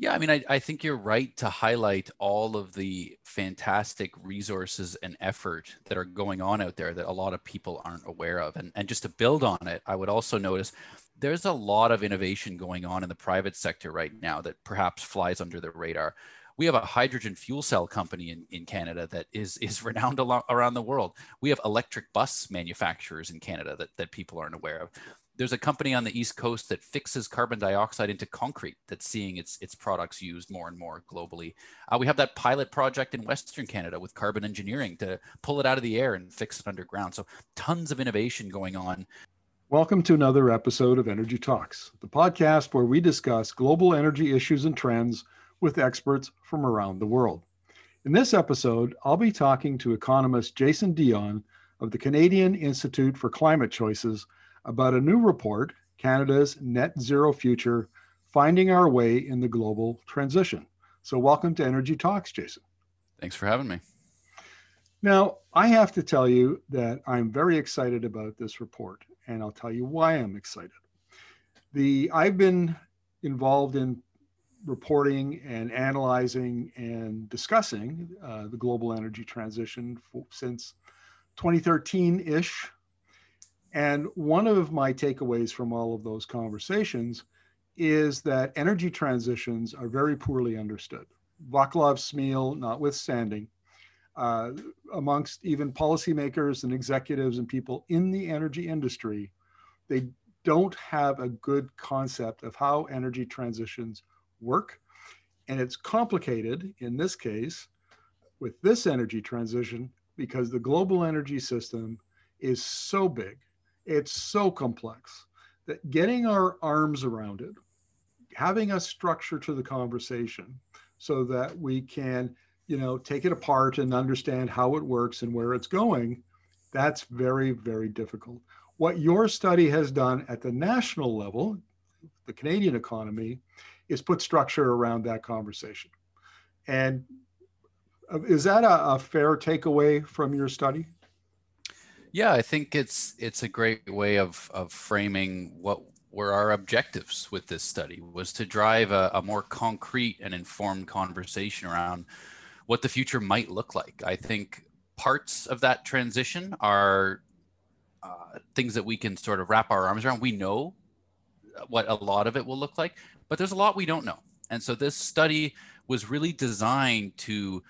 Yeah, I mean, I, I think you're right to highlight all of the fantastic resources and effort that are going on out there that a lot of people aren't aware of. And, and just to build on it, I would also notice there's a lot of innovation going on in the private sector right now that perhaps flies under the radar. We have a hydrogen fuel cell company in, in Canada that is, is renowned around the world. We have electric bus manufacturers in Canada that, that people aren't aware of there's a company on the East Coast that fixes carbon dioxide into concrete that's seeing its, its products used more and more globally. Uh, we have that pilot project in Western Canada with carbon engineering to pull it out of the air and fix it underground. So tons of innovation going on. Welcome to another episode of Energy Talks, the podcast where we discuss global energy issues and trends with experts from around the world. In this episode, I'll be talking to economist Jason Dion of the Canadian Institute for Climate Choices about a new report, Canada's Net Zero Future Finding Our Way in the Global Transition. So, welcome to Energy Talks, Jason. Thanks for having me. Now, I have to tell you that I'm very excited about this report, and I'll tell you why I'm excited. The I've been involved in reporting and analyzing and discussing uh, the global energy transition for, since 2013 ish, and one of my takeaways from all of those conversations is that energy transitions are very poorly understood. Vaclav Smil notwithstanding, uh, amongst even policymakers and executives and people in the energy industry, they don't have a good concept of how energy transitions work. And it's complicated in this case with this energy transition because the global energy system is so big it's so complex that getting our arms around it, having a structure to the conversation so that we can, you know, take it apart and understand how it works and where it's going, that's very, very difficult. What your study has done at the national level, the Canadian economy, is put structure around that conversation. And uh, is that a, a fair takeaway from your study? Yeah, I think it's it's a great way of of framing what were our objectives with this study was to drive a, a more concrete and informed conversation around what the future might look like. I think parts of that transition are uh, things that we can sort of wrap our arms around. We know what a lot of it will look like, but there's a lot we don't know. And so this study was really designed to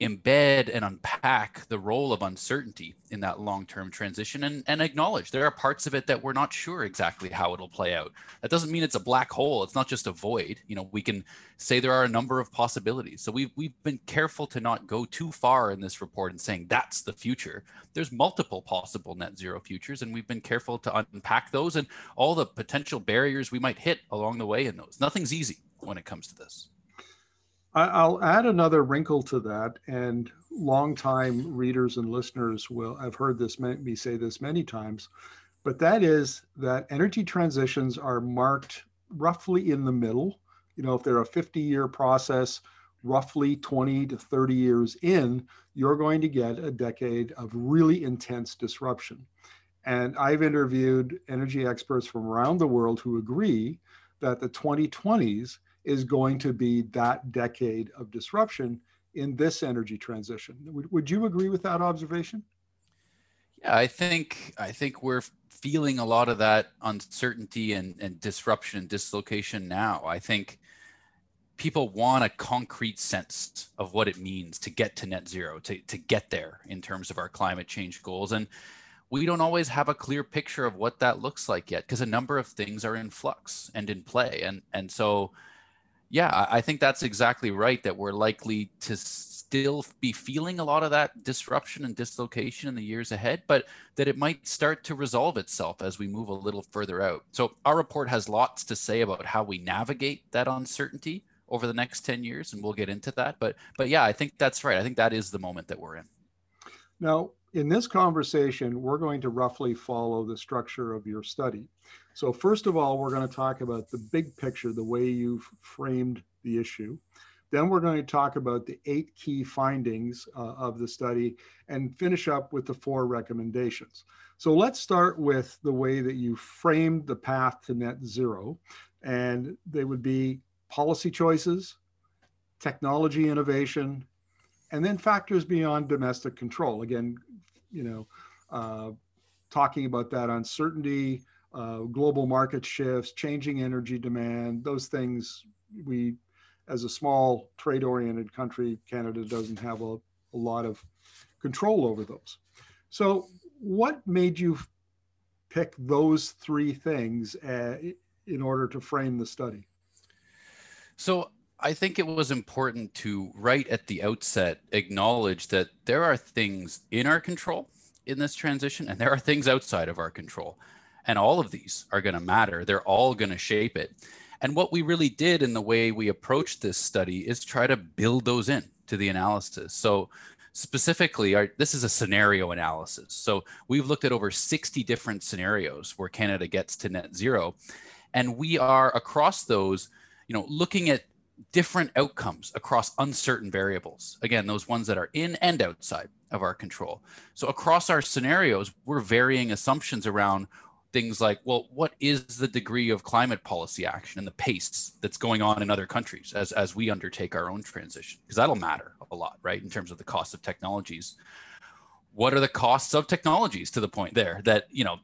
embed and unpack the role of uncertainty in that long-term transition and, and acknowledge there are parts of it that we're not sure exactly how it'll play out. That doesn't mean it's a black hole. It's not just a void. You know we can say there are a number of possibilities. So we've, we've been careful to not go too far in this report and saying that's the future. There's multiple possible net zero futures and we've been careful to unpack those and all the potential barriers we might hit along the way in those. Nothing's easy when it comes to this I'll add another wrinkle to that, and longtime readers and listeners will have heard this me say this many times, but that is that energy transitions are marked roughly in the middle. You know, if they're a 50 year process, roughly 20 to 30 years in, you're going to get a decade of really intense disruption. And I've interviewed energy experts from around the world who agree that the 2020s is going to be that decade of disruption in this energy transition. Would, would you agree with that observation? Yeah, I think I think we're feeling a lot of that uncertainty and, and disruption and dislocation now. I think people want a concrete sense of what it means to get to net zero, to, to get there in terms of our climate change goals. And we don't always have a clear picture of what that looks like yet because a number of things are in flux and in play. And and so yeah, I think that's exactly right. That we're likely to still be feeling a lot of that disruption and dislocation in the years ahead, but that it might start to resolve itself as we move a little further out. So, our report has lots to say about how we navigate that uncertainty over the next 10 years, and we'll get into that. But, but yeah, I think that's right. I think that is the moment that we're in. Now, in this conversation, we're going to roughly follow the structure of your study. So first of all, we're going to talk about the big picture, the way you've framed the issue. Then we're going to talk about the eight key findings uh, of the study and finish up with the four recommendations. So let's start with the way that you framed the path to net zero. And they would be policy choices, technology innovation, and then factors beyond domestic control. Again, you know, uh, talking about that uncertainty, uh, global market shifts, changing energy demand, those things we, as a small trade oriented country, Canada doesn't have a, a lot of control over those. So, what made you pick those three things uh, in order to frame the study? So, I think it was important to, right at the outset, acknowledge that there are things in our control in this transition and there are things outside of our control. And all of these are going to matter. They're all going to shape it. And what we really did in the way we approached this study is try to build those in to the analysis. So specifically, our, this is a scenario analysis. So we've looked at over 60 different scenarios where Canada gets to net zero. And we are across those, you know, looking at different outcomes across uncertain variables. Again, those ones that are in and outside of our control. So across our scenarios, we're varying assumptions around things like, well, what is the degree of climate policy action and the pace that's going on in other countries as, as we undertake our own transition? Because that'll matter a lot, right, in terms of the cost of technologies. What are the costs of technologies to the point there that, you know,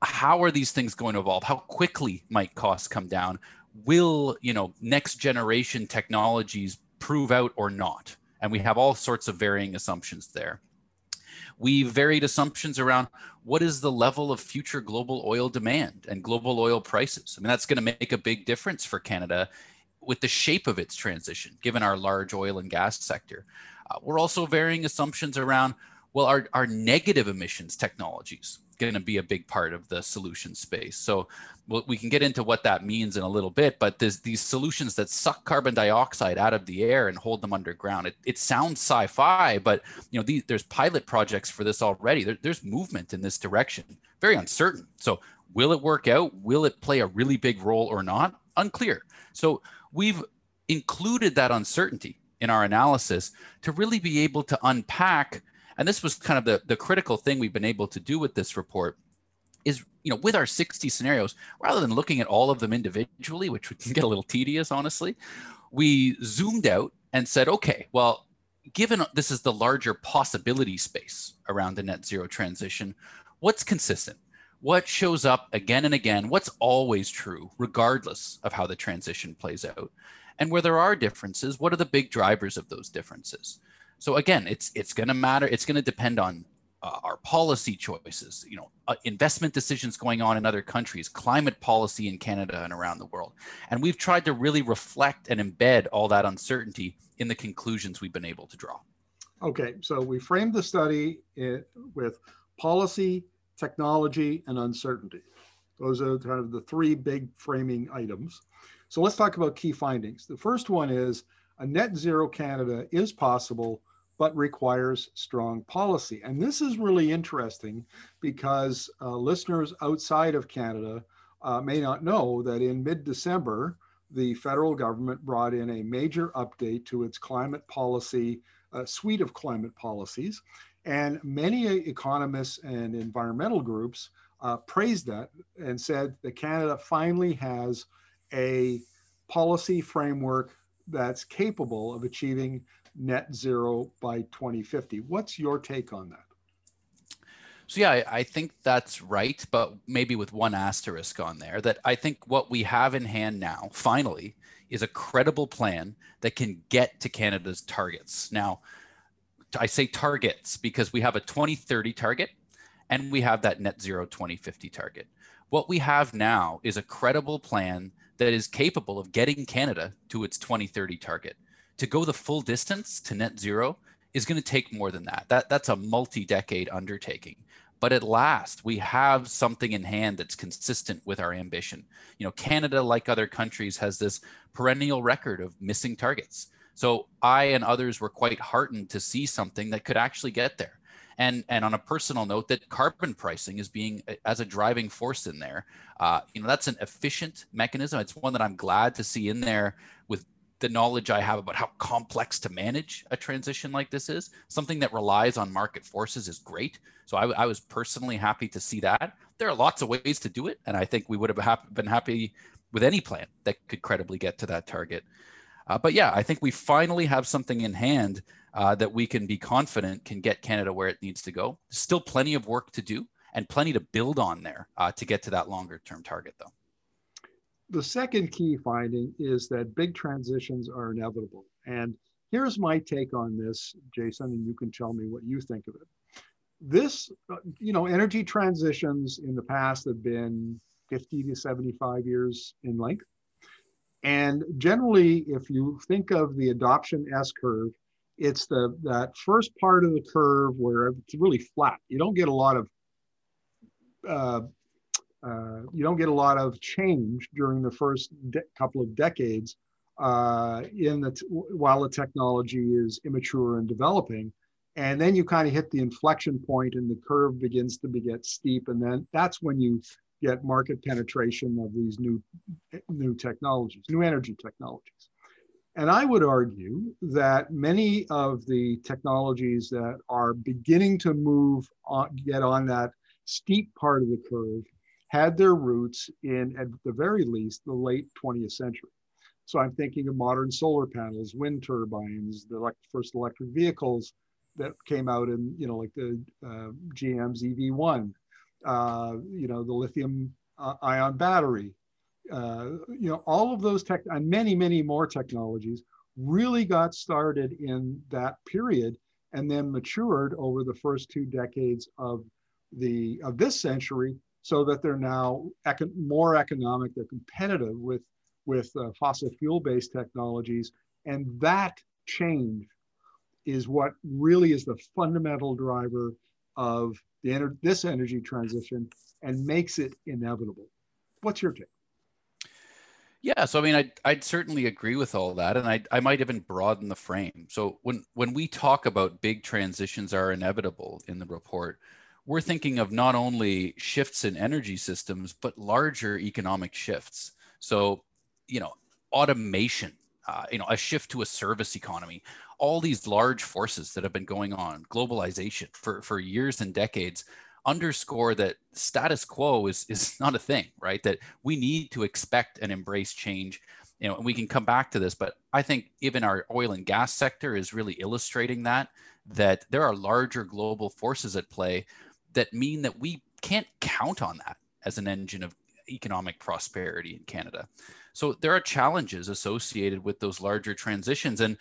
how are these things going to evolve? How quickly might costs come down? Will, you know, next generation technologies prove out or not? And we have all sorts of varying assumptions there. We varied assumptions around what is the level of future global oil demand and global oil prices. I mean, that's going to make a big difference for Canada with the shape of its transition, given our large oil and gas sector. Uh, we're also varying assumptions around well, our, our negative emissions technologies going to be a big part of the solution space. So we'll, we can get into what that means in a little bit, but these solutions that suck carbon dioxide out of the air and hold them underground. It, it sounds sci-fi, but you know these, there's pilot projects for this already. There, there's movement in this direction. Very uncertain. So will it work out? Will it play a really big role or not? Unclear. So we've included that uncertainty in our analysis to really be able to unpack and this was kind of the, the critical thing we've been able to do with this report is you know with our 60 scenarios rather than looking at all of them individually which can get a little tedious honestly we zoomed out and said okay well given this is the larger possibility space around the net zero transition what's consistent? What shows up again and again? What's always true regardless of how the transition plays out? And where there are differences what are the big drivers of those differences so again, it's it's going to matter. It's going to depend on uh, our policy choices, you know, uh, investment decisions going on in other countries, climate policy in Canada and around the world. And we've tried to really reflect and embed all that uncertainty in the conclusions we've been able to draw. Okay, so we framed the study it, with policy, technology, and uncertainty. Those are kind of the three big framing items. So let's talk about key findings. The first one is a net zero Canada is possible but requires strong policy. And this is really interesting because uh, listeners outside of Canada uh, may not know that in mid December, the federal government brought in a major update to its climate policy uh, suite of climate policies. And many economists and environmental groups uh, praised that and said that Canada finally has a policy framework that's capable of achieving net zero by 2050. What's your take on that? So yeah, I, think that's right, but maybe with one asterisk on there that I think what we have in hand now, finally, is a credible plan that can get to Canada's targets. Now, I say targets because we have a 2030 target and we have that net zero 2050 target. What we have now is a credible plan that is capable of getting Canada to its 2030 target to go the full distance to net zero is going to take more than that. That that's a multi-decade undertaking. But at last, we have something in hand that's consistent with our ambition. You know, Canada, like other countries, has this perennial record of missing targets. So I and others were quite heartened to see something that could actually get there. And, and on a personal note, that carbon pricing is being as a driving force in there. Uh, you know, that's an efficient mechanism. It's one that I'm glad to see in there with the knowledge I have about how complex to manage a transition like this is, something that relies on market forces is great. So I, I was personally happy to see that. There are lots of ways to do it, and I think we would have been happy with any plan that could credibly get to that target. Uh, but yeah, I think we finally have something in hand uh, that we can be confident can get Canada where it needs to go. Still plenty of work to do and plenty to build on there uh, to get to that longer term target, though. The second key finding is that big transitions are inevitable. And here's my take on this, Jason, and you can tell me what you think of it. This, uh, you know, energy transitions in the past have been 50 to 75 years in length. And generally, if you think of the adoption S curve, it's the that first part of the curve where it's really flat. You don't get a lot of uh, uh, you don't get a lot of change during the first couple of decades uh, in the while the technology is immature and developing. And then you kind of hit the inflection point and the curve begins to get steep. And then that's when you get market penetration of these new, new technologies, new energy technologies. And I would argue that many of the technologies that are beginning to move on, get on that steep part of the curve had their roots in, at the very least, the late 20th century. So I'm thinking of modern solar panels, wind turbines, the elect- first electric vehicles that came out in, you know, like the uh, GM's EV1, uh, you know, the lithium uh, ion battery, uh, you know, all of those tech and many, many more technologies really got started in that period and then matured over the first two decades of the of this century so that they're now econ- more economic they're competitive with with uh, fossil fuel based technologies. And that change is what really is the fundamental driver of the ener- this energy transition and makes it inevitable. What's your take? Yeah, so I mean, I'd, I'd certainly agree with all that, and I, I might even broaden the frame. So when when we talk about big transitions are inevitable in the report, we're thinking of not only shifts in energy systems, but larger economic shifts. So, you know, automation, uh, you know, a shift to a service economy, all these large forces that have been going on, globalization for, for years and decades underscore that status quo is, is not a thing, right? That we need to expect and embrace change. You know, and we can come back to this, but I think even our oil and gas sector is really illustrating that, that there are larger global forces at play that mean that we can't count on that as an engine of economic prosperity in Canada. So there are challenges associated with those larger transitions. And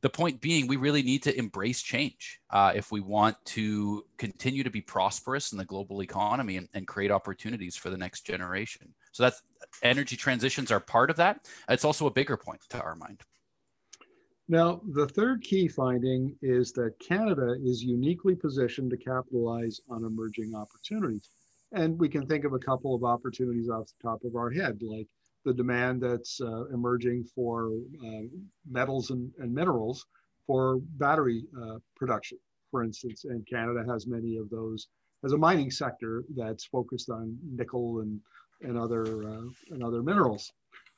the point being, we really need to embrace change uh, if we want to continue to be prosperous in the global economy and, and create opportunities for the next generation. So that's energy transitions are part of that. It's also a bigger point to our mind. Now, the third key finding is that Canada is uniquely positioned to capitalize on emerging opportunities. And we can think of a couple of opportunities off the top of our head, like the demand that's uh, emerging for uh, metals and, and, minerals for battery uh, production, for instance. And Canada has many of those as a mining sector that's focused on nickel and, and, other, uh, and other minerals.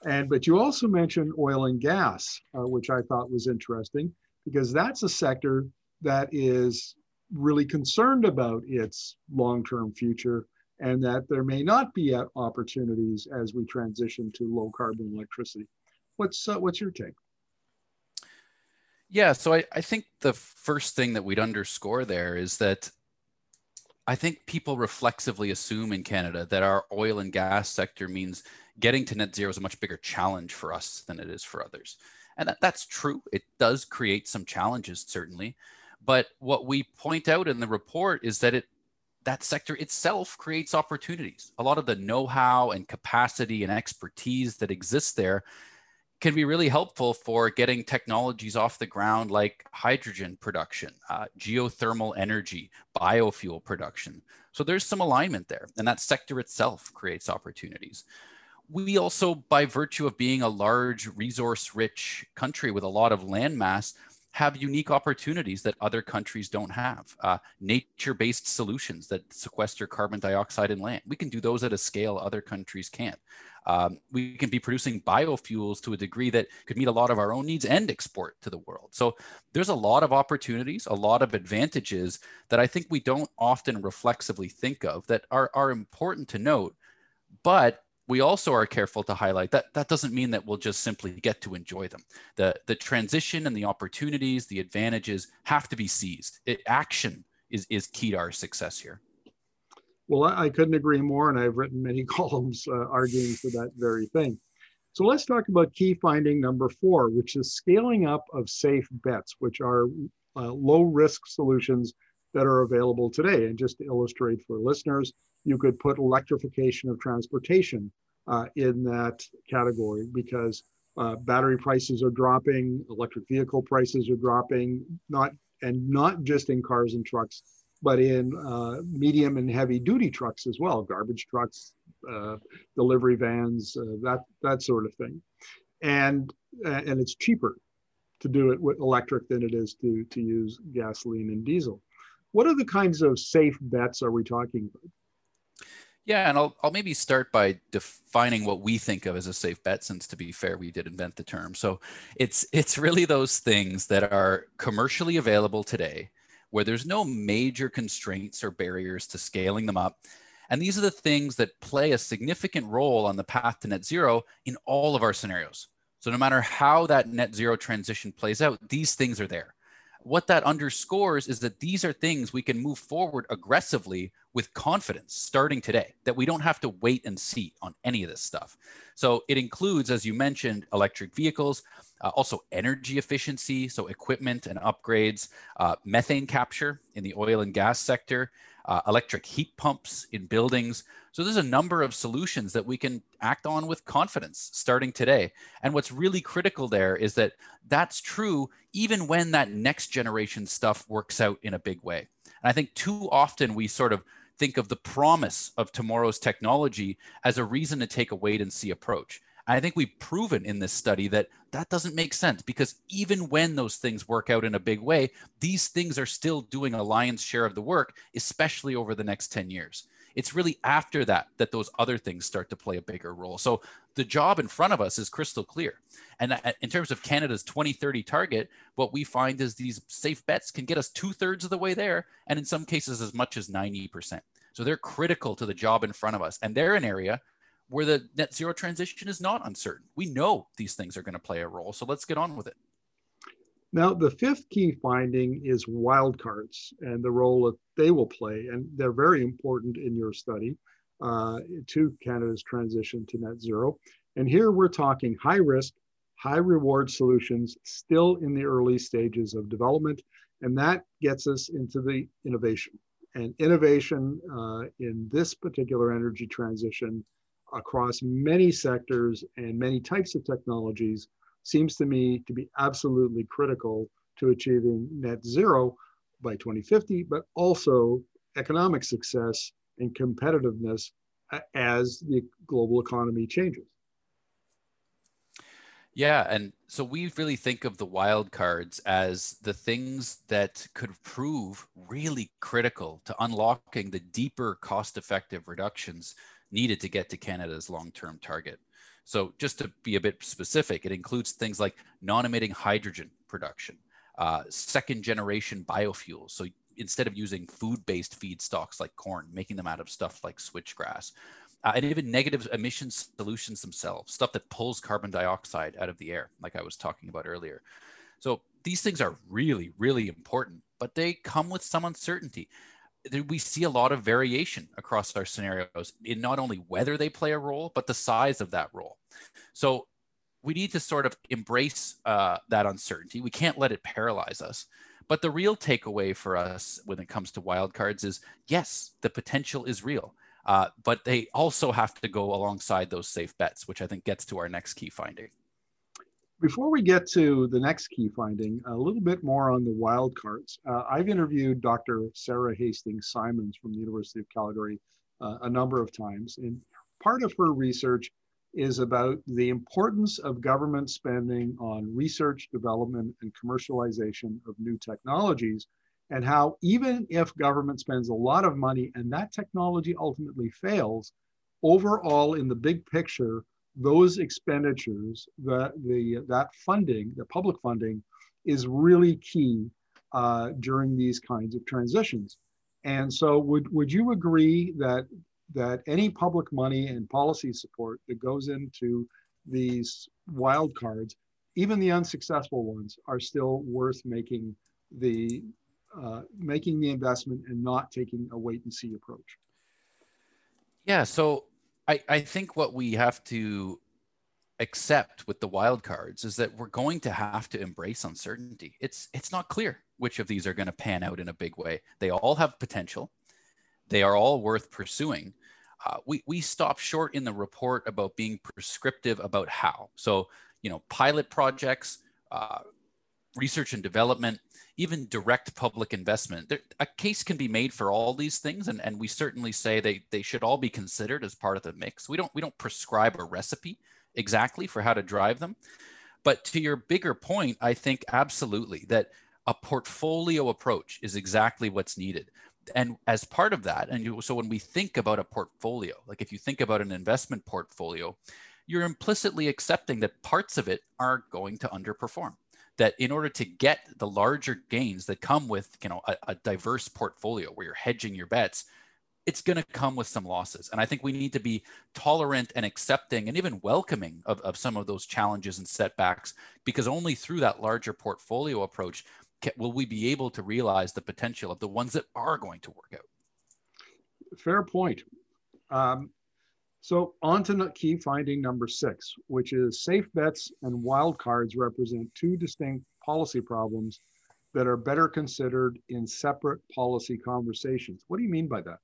And but you also mentioned oil and gas, uh, which I thought was interesting because that's a sector that is really concerned about its long-term future and that there may not be opportunities as we transition to low carbon electricity. What's uh, what's your take? Yeah, so I, I think the first thing that we'd underscore there is that I think people reflexively assume in Canada that our oil and gas sector means getting to net zero is a much bigger challenge for us than it is for others. And that, that's true. It does create some challenges, certainly. But what we point out in the report is that it that sector itself creates opportunities. A lot of the know-how and capacity and expertise that exists there can be really helpful for getting technologies off the ground like hydrogen production, uh, geothermal energy, biofuel production. So there's some alignment there, and that sector itself creates opportunities. We also, by virtue of being a large resource rich country with a lot of landmass, have unique opportunities that other countries don't have. Uh, nature-based solutions that sequester carbon dioxide in land. We can do those at a scale other countries can't. Um, we can be producing biofuels to a degree that could meet a lot of our own needs and export to the world. So there's a lot of opportunities, a lot of advantages that I think we don't often reflexively think of that are, are important to note. But we also are careful to highlight that that doesn't mean that we'll just simply get to enjoy them. The, the transition and the opportunities, the advantages have to be seized. It, action is, is key to our success here. Well, I, couldn't agree more, and I've written many columns uh, arguing for that very thing. So let's talk about key finding number four, which is scaling up of safe bets, which are uh, low risk solutions that are available today. And just to illustrate for listeners, you could put electrification of transportation uh, in that category because uh, battery prices are dropping, electric vehicle prices are dropping, not and not just in cars and trucks, but in uh, medium and heavy duty trucks as well, garbage trucks, uh, delivery vans, uh, that that sort of thing, and and it's cheaper to do it with electric than it is to to use gasoline and diesel. What are the kinds of safe bets are we talking about? Yeah, and I'll, I'll maybe start by defining what we think of as a safe bet, since to be fair, we did invent the term. So it's it's really those things that are commercially available today, where there's no major constraints or barriers to scaling them up. And these are the things that play a significant role on the path to net zero in all of our scenarios. So no matter how that net zero transition plays out, these things are there what that underscores is that these are things we can move forward aggressively with confidence starting today, that we don't have to wait and see on any of this stuff. So it includes, as you mentioned, electric vehicles, uh, also energy efficiency, so equipment and upgrades, uh, methane capture in the oil and gas sector, uh, electric heat pumps in buildings. So there's a number of solutions that we can act on with confidence starting today. And what's really critical there is that that's true even when that next generation stuff works out in a big way. And I think too often we sort of think of the promise of tomorrow's technology as a reason to take a wait and see approach. I think we've proven in this study that that doesn't make sense because even when those things work out in a big way, these things are still doing a lion's share of the work, especially over the next 10 years. It's really after that that those other things start to play a bigger role. So the job in front of us is crystal clear. And uh, in terms of Canada's 2030 target, what we find is these safe bets can get us two thirds of the way there, and in some cases, as much as 90%. So they're critical to the job in front of us. And they're an area where the net zero transition is not uncertain. We know these things are going to play a role. So let's get on with it. Now, the fifth key finding is wildcards and the role that they will play. And they're very important in your study uh, to Canada's transition to net zero. And here we're talking high risk, high reward solutions still in the early stages of development. And that gets us into the innovation. And innovation uh, in this particular energy transition across many sectors and many types of technologies seems to me to be absolutely critical to achieving net zero by 2050, but also economic success and competitiveness as the global economy changes. Yeah, and so we really think of the wild cards as the things that could prove really critical to unlocking the deeper cost effective reductions needed to get to Canada's long term target. So, just to be a bit specific, it includes things like non emitting hydrogen production, uh, second generation biofuels. So, instead of using food based feedstocks like corn, making them out of stuff like switchgrass. Uh, and even negative emission solutions themselves, stuff that pulls carbon dioxide out of the air, like I was talking about earlier. So these things are really, really important, but they come with some uncertainty we see a lot of variation across our scenarios in not only whether they play a role, but the size of that role. So we need to sort of embrace uh, that uncertainty. We can't let it paralyze us. But the real takeaway for us when it comes to wildcards is yes, the potential is real, uh, but they also have to go alongside those safe bets, which I think gets to our next key finding. Before we get to the next key finding, a little bit more on the wildcards. Uh, I've interviewed Dr. Sara Hastings Simons from the University of Calgary uh, a number of times, and part of her research is about the importance of government spending on research, development, and commercialization of new technologies, and how even if government spends a lot of money and that technology ultimately fails, overall in the big picture, those expenditures, that the that funding, the public funding, is really key uh, during these kinds of transitions. And so, would would you agree that that any public money and policy support that goes into these wild cards, even the unsuccessful ones, are still worth making the uh, making the investment and not taking a wait and see approach. Yeah, so I, I think what we have to accept with the wild cards is that we're going to have to embrace uncertainty. It's it's not clear which of these are going to pan out in a big way. They all have potential. They are all worth pursuing. Uh, we we stop short in the report about being prescriptive about how. So you know, pilot projects, uh, research and development, even direct public investment. There, a case can be made for all these things, and, and we certainly say they, they should all be considered as part of the mix. We don't we don't prescribe a recipe exactly for how to drive them. But to your bigger point, I think absolutely that a portfolio approach is exactly what's needed. And as part of that, and you, so when we think about a portfolio, like if you think about an investment portfolio, you're implicitly accepting that parts of it are going to underperform that in order to get the larger gains that come with you know a, a diverse portfolio where you're hedging your bets it's going to come with some losses. And i think we need to be tolerant and accepting and even welcoming of, of some of those challenges and setbacks because only through that larger portfolio approach can, will we be able to realize the potential of the ones that are going to work out. Fair point. Um, so on to key finding number six, which is safe bets and wildcards represent two distinct policy problems that are better considered in separate policy conversations. What do you mean by that?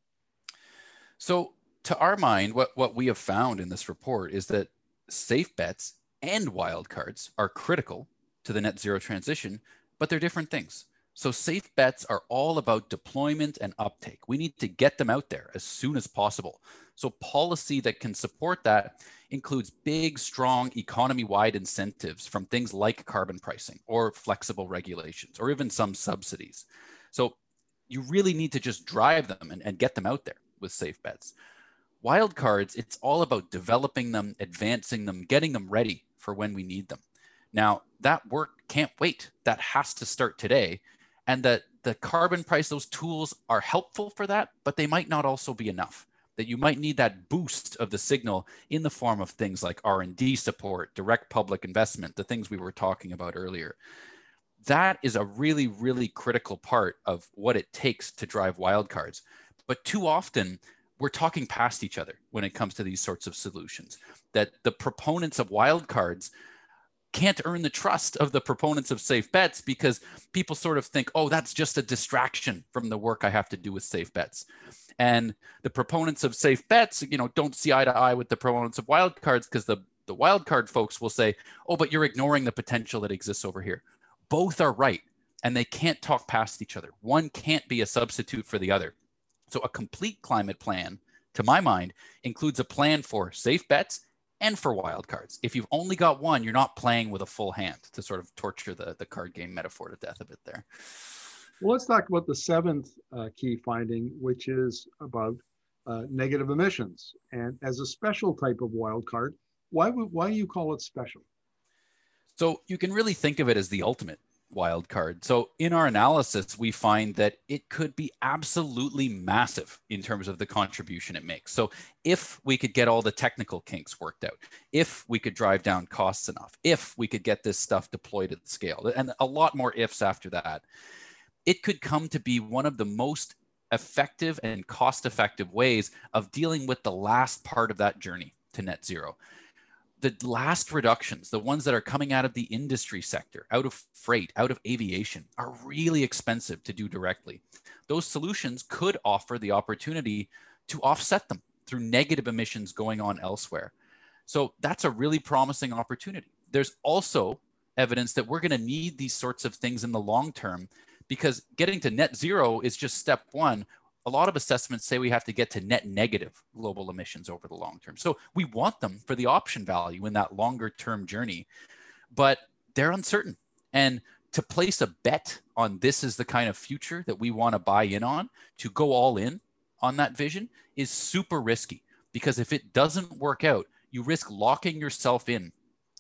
So to our mind, what, what we have found in this report is that safe bets and wildcards are critical to the net zero transition, but they're different things. So safe bets are all about deployment and uptake. We need to get them out there as soon as possible. So policy that can support that includes big, strong economy-wide incentives from things like carbon pricing or flexible regulations or even some subsidies. So you really need to just drive them and, and get them out there with safe bets. Wildcards, it's all about developing them, advancing them, getting them ready for when we need them. Now, that work can't wait. That has to start today and that the carbon price those tools are helpful for that but they might not also be enough that you might need that boost of the signal in the form of things like r&d support direct public investment the things we were talking about earlier. That is a really really critical part of what it takes to drive wildcards but too often we're talking past each other when it comes to these sorts of solutions that the proponents of wildcards can't earn the trust of the proponents of safe bets because people sort of think, oh, that's just a distraction from the work I have to do with safe bets. And the proponents of safe bets, you know, don't see eye to eye with the proponents of wildcards because the, the wildcard folks will say, oh, but you're ignoring the potential that exists over here. Both are right, and they can't talk past each other. One can't be a substitute for the other. So a complete climate plan, to my mind, includes a plan for safe bets and for wildcards. If you've only got one, you're not playing with a full hand to sort of torture the, the card game metaphor to death a bit there. Well, let's talk about the seventh uh, key finding, which is about uh, negative emissions. And as a special type of wildcard, why, would, why do you call it special? So you can really think of it as the ultimate wild card. So in our analysis, we find that it could be absolutely massive in terms of the contribution it makes. So if we could get all the technical kinks worked out, if we could drive down costs enough, if we could get this stuff deployed at scale, and a lot more ifs after that, it could come to be one of the most effective and cost effective ways of dealing with the last part of that journey to net zero the last reductions, the ones that are coming out of the industry sector, out of freight, out of aviation, are really expensive to do directly. Those solutions could offer the opportunity to offset them through negative emissions going on elsewhere. So that's a really promising opportunity. There's also evidence that we're going to need these sorts of things in the long term because getting to net zero is just step one a lot of assessments say we have to get to net negative global emissions over the long term. So we want them for the option value in that longer term journey, but they're uncertain. And to place a bet on this is the kind of future that we want to buy in on, to go all in on that vision is super risky because if it doesn't work out, you risk locking yourself in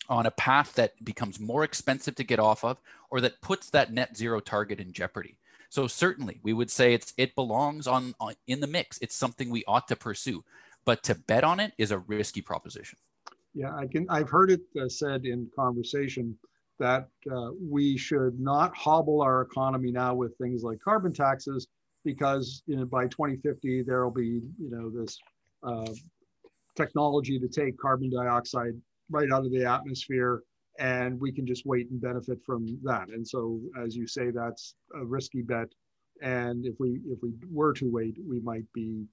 on a path that becomes more expensive to get off of or that puts that net zero target in jeopardy. So certainly we would say it's it belongs on, on in the mix. It's something we ought to pursue, but to bet on it is a risky proposition. Yeah, I can. I've heard it uh, said in conversation that uh, we should not hobble our economy now with things like carbon taxes because you know, by 2050 there will be you know this uh, technology to take carbon dioxide right out of the atmosphere and we can just wait and benefit from that. And so as you say that's a risky bet. And if we if we were to wait we might be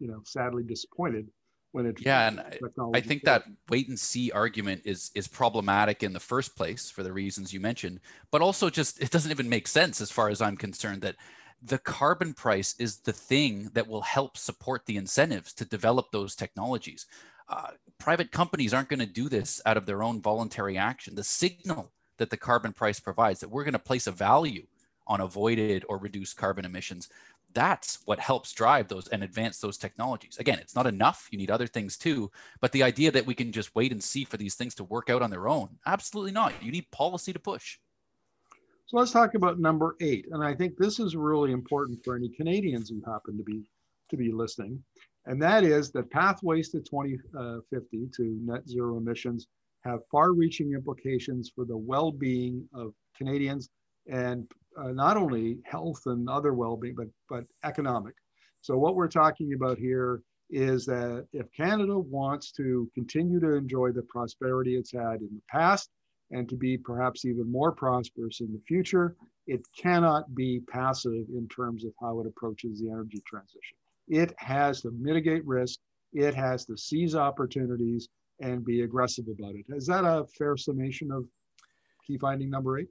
you know sadly disappointed when it yeah and i think that wait and see argument is is problematic in the first place for the reasons you mentioned. But also just it doesn't even make sense as far as i'm concerned that the carbon price is the thing that will help support the incentives to develop those technologies. Uh, private companies aren't going to do this out of their own voluntary action the signal that the carbon price provides that we're going to place a value on avoided or reduced carbon emissions that's what helps drive those and advance those technologies. Again, it's not enough. You need other things too. But the idea that we can just wait and see for these things to work out on their own, absolutely not. You need policy to push. So let's talk about number eight. And I think this is really important for any Canadians who happen to be to be listening. And that is that pathways to 2050 to net zero emissions have far reaching implications for the well being of Canadians and uh, not only health and other well-being, but but economic. So what we're talking about here is that if Canada wants to continue to enjoy the prosperity it's had in the past and to be perhaps even more prosperous in the future, it cannot be passive in terms of how it approaches the energy transition. It has to mitigate risk, it has to seize opportunities and be aggressive about it. Is that a fair summation of key finding number eight?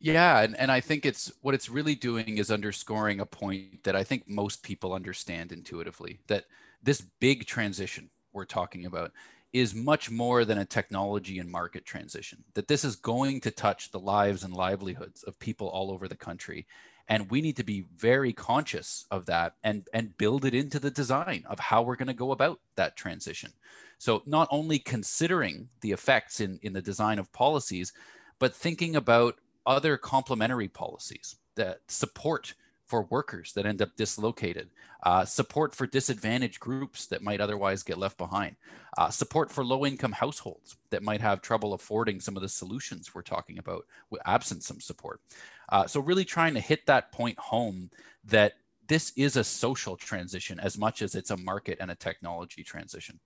Yeah, and, and I think it's what it's really doing is underscoring a point that I think most people understand intuitively that this big transition we're talking about is much more than a technology and market transition. That this is going to touch the lives and livelihoods of people all over the country. And we need to be very conscious of that and, and build it into the design of how we're going to go about that transition. So, not only considering the effects in, in the design of policies, but thinking about other complementary policies that support for workers that end up dislocated, uh, support for disadvantaged groups that might otherwise get left behind, uh, support for low income households that might have trouble affording some of the solutions we're talking about absent some support. Uh, so, really trying to hit that point home that this is a social transition as much as it's a market and a technology transition.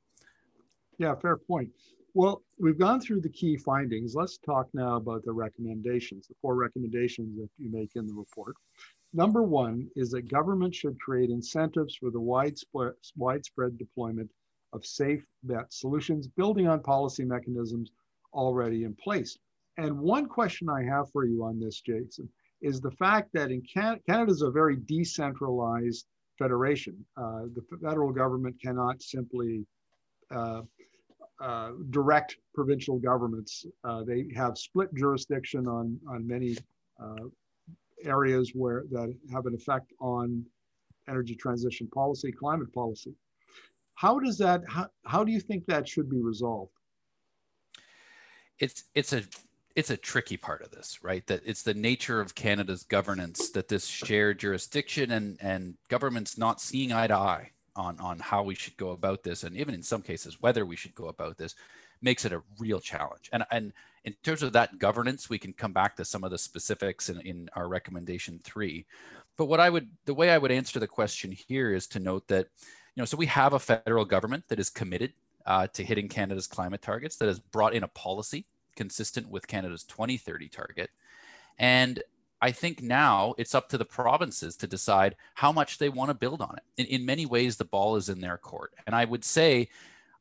Yeah, fair point. Well, we've gone through the key findings. Let's talk now about the recommendations, the four recommendations that you make in the report. Number one is that government should create incentives for the widespread, widespread deployment of safe bet solutions, building on policy mechanisms already in place. And one question I have for you on this, Jason, is the fact that in Can- Canada is a very decentralized federation. Uh, the federal government cannot simply uh, uh, direct provincial governments. Uh, they have split jurisdiction on, on many uh, areas where that have an effect on energy transition policy, climate policy. How does that, how, how do you think that should be resolved? It's, it's a, it's a tricky part of this, right? That it's the nature of Canada's governance that this shared jurisdiction and, and governments not seeing eye to eye on on how we should go about this and even in some cases whether we should go about this makes it a real challenge and and in terms of that governance we can come back to some of the specifics in, in our recommendation three but what i would the way i would answer the question here is to note that you know so we have a federal government that is committed uh, to hitting canada's climate targets that has brought in a policy consistent with canada's 2030 target and I think now it's up to the provinces to decide how much they want to build on it. In, in many ways, the ball is in their court. And I would say,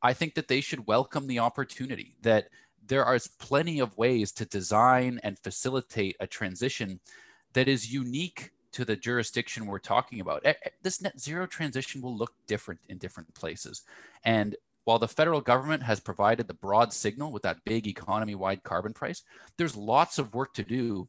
I think that they should welcome the opportunity that there are plenty of ways to design and facilitate a transition that is unique to the jurisdiction we're talking about. This net zero transition will look different in different places. And while the federal government has provided the broad signal with that big economy wide carbon price, there's lots of work to do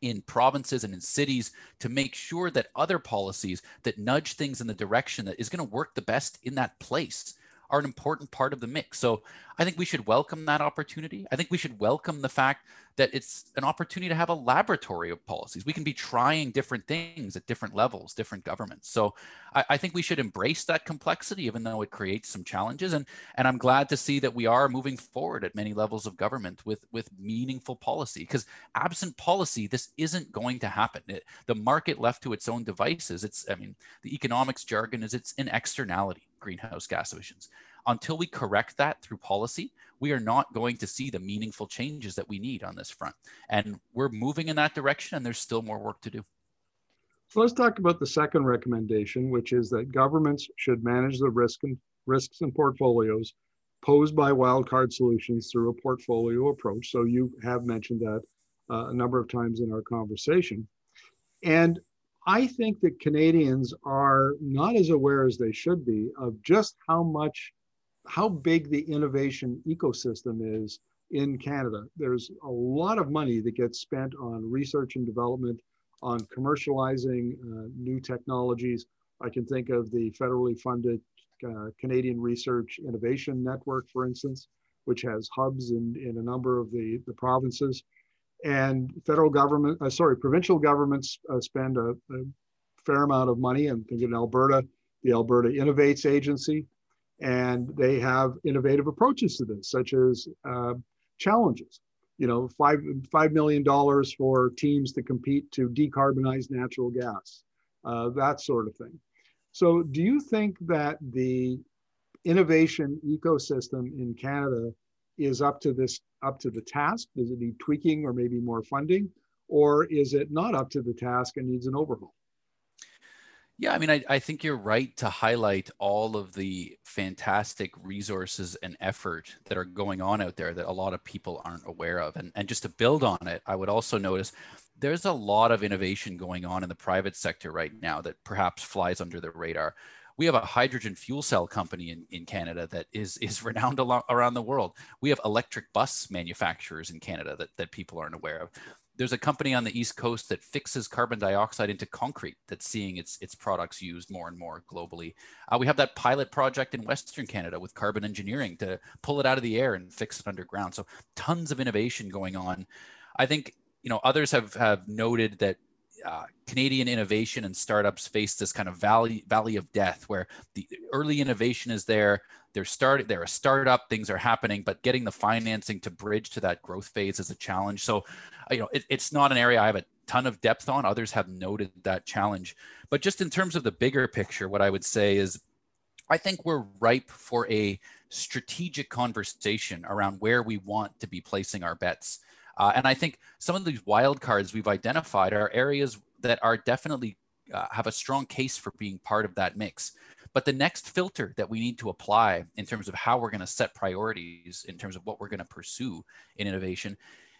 in provinces and in cities to make sure that other policies that nudge things in the direction that is going to work the best in that place are an important part of the mix. So I think we should welcome that opportunity. I think we should welcome the fact that it's an opportunity to have a laboratory of policies. We can be trying different things at different levels, different governments. So I, I, think we should embrace that complexity, even though it creates some challenges. And, and I'm glad to see that we are moving forward at many levels of government with, with meaningful policy. Because absent policy, this isn't going to happen. It, the market left to its own devices, it's, I mean, the economics jargon is it's an externality, greenhouse gas emissions until we correct that through policy, we are not going to see the meaningful changes that we need on this front. And we're moving in that direction, and there's still more work to do. So let's talk about the second recommendation, which is that governments should manage the risk and risks and portfolios posed by wildcard solutions through a portfolio approach. So you have mentioned that uh, a number of times in our conversation. And I think that Canadians are not as aware as they should be of just how much how big the innovation ecosystem is in Canada. There's a lot of money that gets spent on research and development, on commercializing uh, new technologies. I can think of the federally funded uh, Canadian Research Innovation Network, for instance, which has hubs in, in a number of the, the provinces. And federal government, uh, sorry, provincial governments uh, spend a, a, fair amount of money. I'm thinking Alberta, the Alberta Innovates Agency, and they have innovative approaches to this, such as uh, challenges. You know, five five million dollars for teams to compete to decarbonize natural gas, uh, that sort of thing. So, do you think that the innovation ecosystem in Canada is up to this up to the task? Does it need tweaking or maybe more funding, or is it not up to the task and needs an overhaul? Yeah, I mean, I, I think you're right to highlight all of the fantastic resources and effort that are going on out there that a lot of people aren't aware of. And, and just to build on it, I would also notice there's a lot of innovation going on in the private sector right now that perhaps flies under the radar. We have a hydrogen fuel cell company in, in Canada that is, is renowned around the world. We have electric bus manufacturers in Canada that, that people aren't aware of there's a company on the East Coast that fixes carbon dioxide into concrete that's seeing its, its products used more and more globally. Uh, we have that pilot project in Western Canada with carbon engineering to pull it out of the air and fix it underground. So tons of innovation going on. I think you know others have have noted that uh, Canadian innovation and startups face this kind of valley valley of death, where the early innovation is there, they're started, they're a startup, things are happening, but getting the financing to bridge to that growth phase is a challenge. So, you know, it, it's not an area I have a ton of depth on. Others have noted that challenge, but just in terms of the bigger picture, what I would say is, I think we're ripe for a strategic conversation around where we want to be placing our bets uh, and I think some of these wildcards we've identified are areas that are definitely uh, have a strong case for being part of that mix. But the next filter that we need to apply in terms of how we're going to set priorities, in terms of what we're going to pursue in innovation,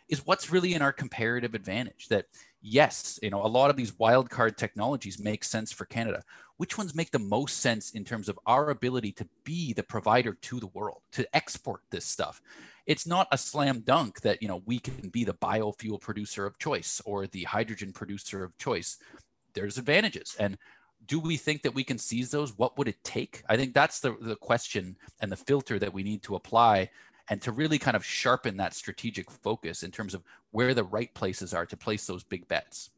is what's really in our comparative advantage. That yes, you know, a lot of these wildcard technologies make sense for Canada. Which ones make the most sense in terms of our ability to be the provider to the world, to export this stuff? It's not a slam dunk that you know we can be the biofuel producer of choice or the hydrogen producer of choice. There's advantages. And do we think that we can seize those? What would it take? I think that's the, the question and the filter that we need to apply and to really kind of sharpen that strategic focus in terms of where the right places are to place those big bets.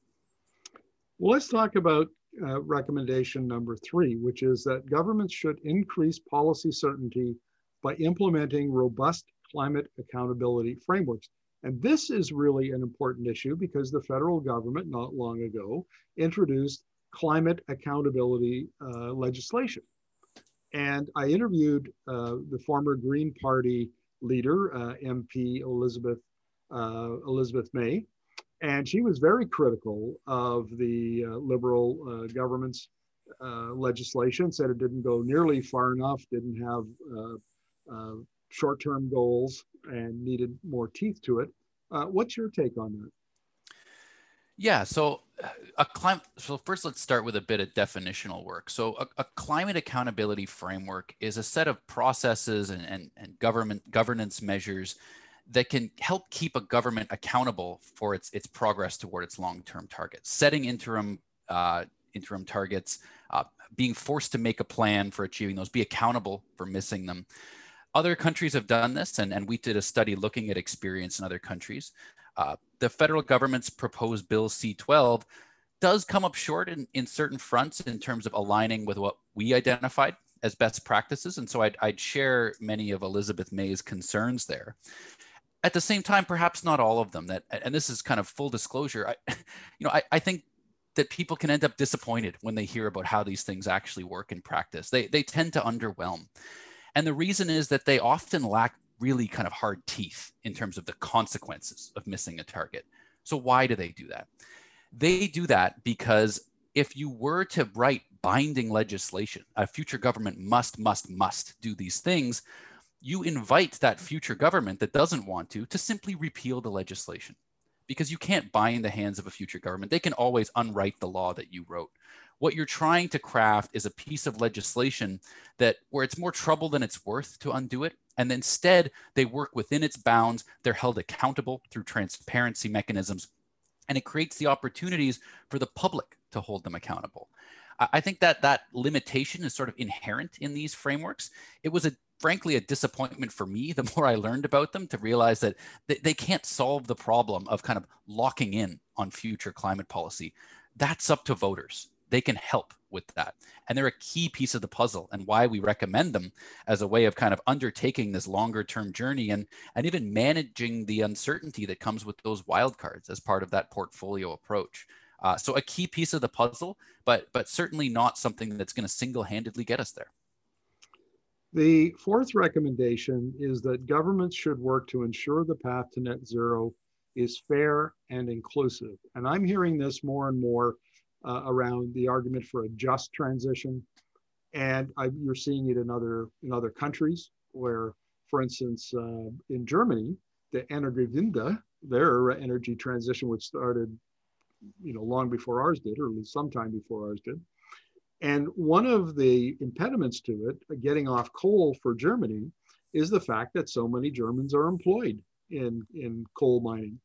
Well, let's talk about uh, recommendation number three which is that governments should increase policy certainty by implementing robust climate accountability frameworks. And this is really an important issue because the federal government not long ago introduced climate accountability uh, legislation. And I interviewed uh, the former Green Party leader, uh, MP Elizabeth, uh, Elizabeth May, and she was very critical of the uh, Liberal uh, government's legislation, said it didn't go nearly far enough, didn't have short-term goals and needed more teeth to it. Uh, what's your take on that? Yeah, so uh, a climate. So first, let's start with a bit of definitional work. So a, a climate accountability framework is a set of processes and, and, and government governance measures that can help keep a government accountable for its its progress toward its long-term targets, setting interim uh, interim targets, uh, being forced to make a plan for achieving those, be accountable for missing them. Other countries have done this, and, and we did a study looking at experience in other countries. Uh, the federal government's proposed Bill C 12 does come up short in, in certain fronts in terms of aligning with what we identified as best practices. And so I'd, I'd share many of Elizabeth May's concerns there. At the same time, perhaps not all of them. That, and this is kind of full disclosure. I, you know, I, I think that people can end up disappointed when they hear about how these things actually work in practice. They, they tend to underwhelm. And the reason is that they often lack really kind of hard teeth in terms of the consequences of missing a target. So, why do they do that? They do that because if you were to write binding legislation, a future government must, must, must do these things, you invite that future government that doesn't want to to simply repeal the legislation because you can't bind the hands of a future government. They can always unwrite the law that you wrote. What you're trying to craft is a piece of legislation that where it's more trouble than it's worth to undo it. And instead, they work within its bounds. They're held accountable through transparency mechanisms. And it creates the opportunities for the public to hold them accountable. I think that that limitation is sort of inherent in these frameworks. It was a frankly a disappointment for me the more I learned about them to realize that they can't solve the problem of kind of locking in on future climate policy. That's up to voters. They can help with that. And they're a key piece of the puzzle and why we recommend them as a way of kind of undertaking this longer term journey and, and even managing the uncertainty that comes with those wildcards as part of that portfolio approach. Uh, so a key piece of the puzzle, but but certainly not something that's going to single-handedly get us there. The fourth recommendation is that governments should work to ensure the path to net zero is fair and inclusive. And I'm hearing this more and more uh, around the argument for a just transition. And I, you're seeing it in other, in other countries where, for instance, uh, in Germany, the Energiewende, their energy transition, which started you know, long before ours did, or at least sometime before ours did. And one of the impediments to it, uh, getting off coal for Germany, is the fact that so many Germans are employed in, in coal mining.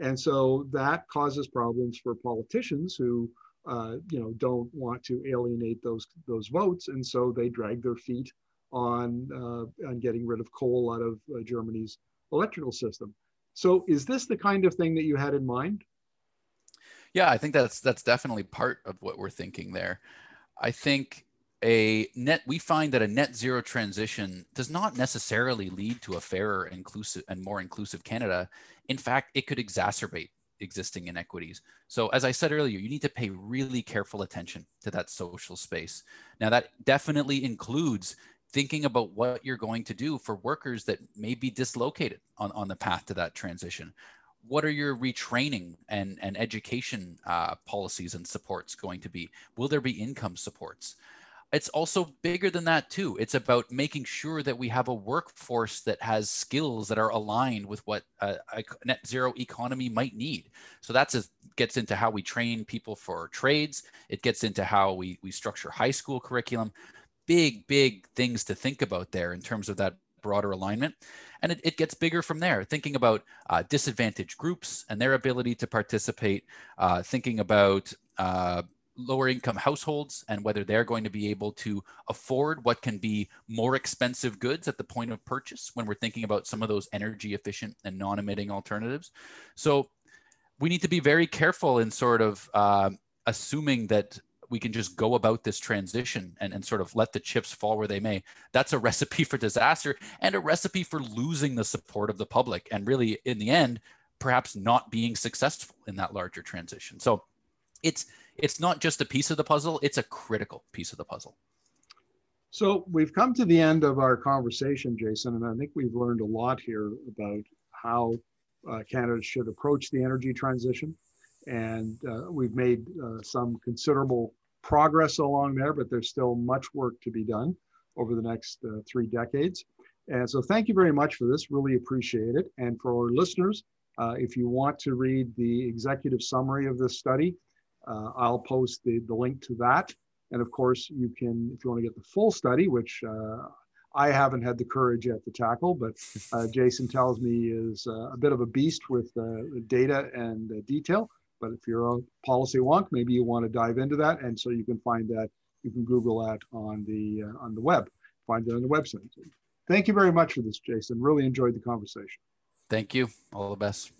And so that causes problems for politicians who, uh, you know, don't want to alienate those, those votes. And so they drag their feet on, uh, on getting rid of coal out of uh, Germany's electrical system. So is this the kind of thing that you had in mind? Yeah, I think that's that's definitely part of what we're thinking there. I think a net we find that a net zero transition does not necessarily lead to a fairer inclusive and more inclusive canada in fact it could exacerbate existing inequities so as i said earlier you need to pay really careful attention to that social space now that definitely includes thinking about what you're going to do for workers that may be dislocated on, on the path to that transition what are your retraining and, and education uh, policies and supports going to be? Will there be income supports? It's also bigger than that too. It's about making sure that we have a workforce that has skills that are aligned with what a, a net zero economy might need. So that's a, gets into how we train people for trades. It gets into how we we structure high school curriculum. Big big things to think about there in terms of that broader alignment. And it, it gets bigger from there, thinking about uh, disadvantaged groups and their ability to participate, uh, thinking about uh, lower income households and whether they're going to be able to afford what can be more expensive goods at the point of purchase when we're thinking about some of those energy efficient and non emitting alternatives. So we need to be very careful in sort of uh, assuming that we can just go about this transition and, and sort of let the chips fall where they may. That's a recipe for disaster and a recipe for losing the support of the public and really in the end, perhaps not being successful in that larger transition. So it's it's not just a piece of the puzzle, it's a critical piece of the puzzle. So we've come to the end of our conversation, Jason, and I think we've learned a lot here about how uh, Canada should approach the energy transition. And uh, we've made uh, some considerable progress along there, but there's still much work to be done over the next uh, three decades. And so thank you very much for this, really appreciate it. And for our listeners, uh, if you want to read the executive summary of this study, uh, I'll post the, the link to that. And of course, you can, if you want to get the full study, which uh, I haven't had the courage yet to tackle, but uh, Jason tells me is uh, a bit of a beast with data and detail. But if you're a policy wonk, maybe you want to dive into that. And so you can find that, you can Google that on the, uh, on the web, find it on the website. Thank you very much for this, Jason. Really enjoyed the conversation. Thank you. All the best.